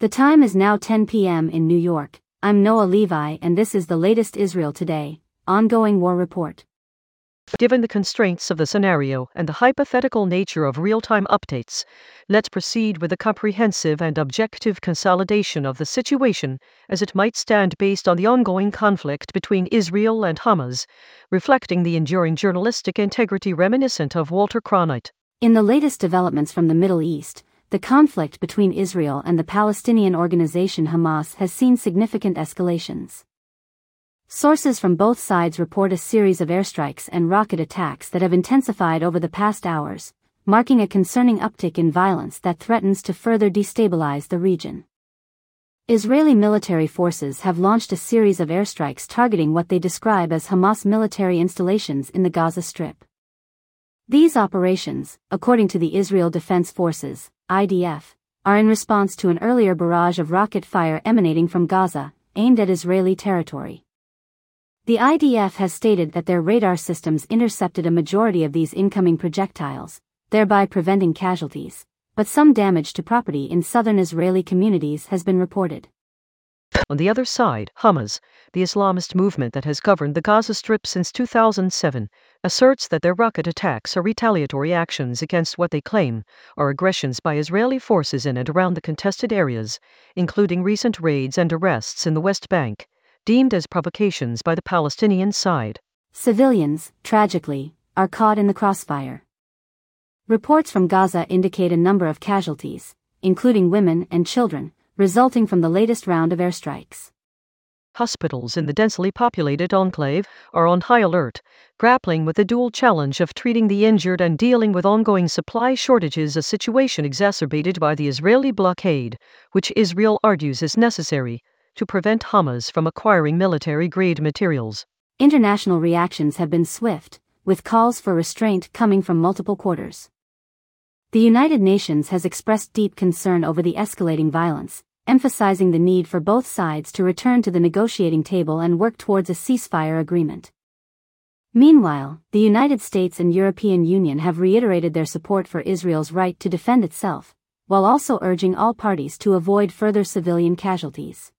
The time is now 10 p.m. in New York. I'm Noa Levi, and this is the latest Israel Today, ongoing war report. Given the constraints of the scenario and the hypothetical nature of real time updates, let's proceed with a comprehensive and objective consolidation of the situation as it might stand based on the ongoing conflict between Israel and Hamas, reflecting the enduring journalistic integrity reminiscent of Walter Cronkite. In the latest developments from the Middle East, the conflict between Israel and the Palestinian organization Hamas has seen significant escalations. Sources from both sides report a series of airstrikes and rocket attacks that have intensified over the past hours, marking a concerning uptick in violence that threatens to further destabilize the region. Israeli military forces have launched a series of airstrikes targeting what they describe as Hamas military installations in the Gaza Strip. These operations, according to the Israel Defense Forces, IDF, are in response to an earlier barrage of rocket fire emanating from Gaza, aimed at Israeli territory. The IDF has stated that their radar systems intercepted a majority of these incoming projectiles, thereby preventing casualties, but some damage to property in southern Israeli communities has been reported. On the other side, Hamas, the Islamist movement that has governed the Gaza Strip since 2007, asserts that their rocket attacks are retaliatory actions against what they claim are aggressions by Israeli forces in and around the contested areas, including recent raids and arrests in the West Bank, deemed as provocations by the Palestinian side. Civilians, tragically, are caught in the crossfire. Reports from Gaza indicate a number of casualties, including women and children, resulting from the latest round of airstrikes. Hospitals in the densely populated enclave are on high alert, grappling with the dual challenge of treating the injured and dealing with ongoing supply shortages, a situation exacerbated by the Israeli blockade, which Israel argues is necessary to prevent Hamas from acquiring military grade materials. International reactions have been swift, with calls for restraint coming from multiple quarters. The United Nations has expressed deep concern over the escalating violence, emphasizing the need for both sides to return to the negotiating table and work towards a ceasefire agreement. Meanwhile, the United States and European Union have reiterated their support for Israel's right to defend itself, while also urging all parties to avoid further civilian casualties.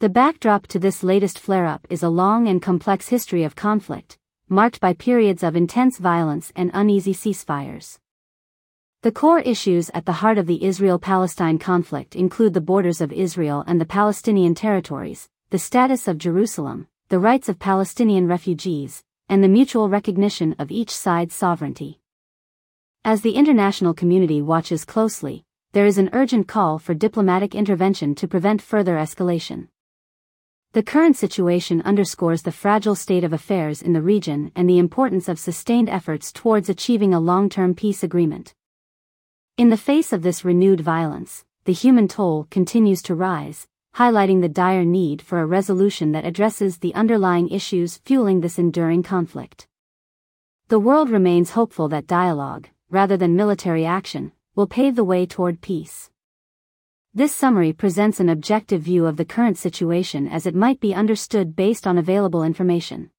The backdrop to this latest flare-up is a long and complex history of conflict, marked by periods of intense violence and uneasy ceasefires. The core issues at the heart of the Israel-Palestine conflict include the borders of Israel and the Palestinian territories, the status of Jerusalem, the rights of Palestinian refugees, and the mutual recognition of each side's sovereignty. As the international community watches closely, there is an urgent call for diplomatic intervention to prevent further escalation. The current situation underscores the fragile state of affairs in the region and the importance of sustained efforts towards achieving a long-term peace agreement. In the face of this renewed violence, the human toll continues to rise, highlighting the dire need for a resolution that addresses the underlying issues fueling this enduring conflict. The world remains hopeful that dialogue, rather than military action, will pave the way toward peace. This summary presents an objective view of the current situation as it might be understood based on available information.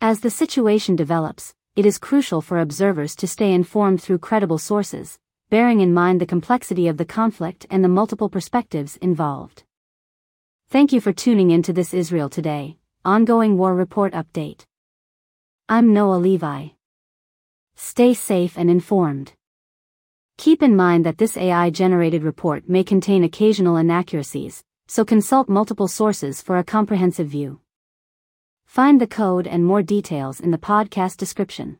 As the situation develops, it is crucial for observers to stay informed through credible sources, bearing in mind the complexity of the conflict and the multiple perspectives involved. Thank you for tuning in to this Israel Today, ongoing war report update. I'm Noa Levi. Stay safe and informed. Keep in mind that this AI generated report may contain occasional inaccuracies, so consult multiple sources for a comprehensive view. Find the code and more details in the podcast description.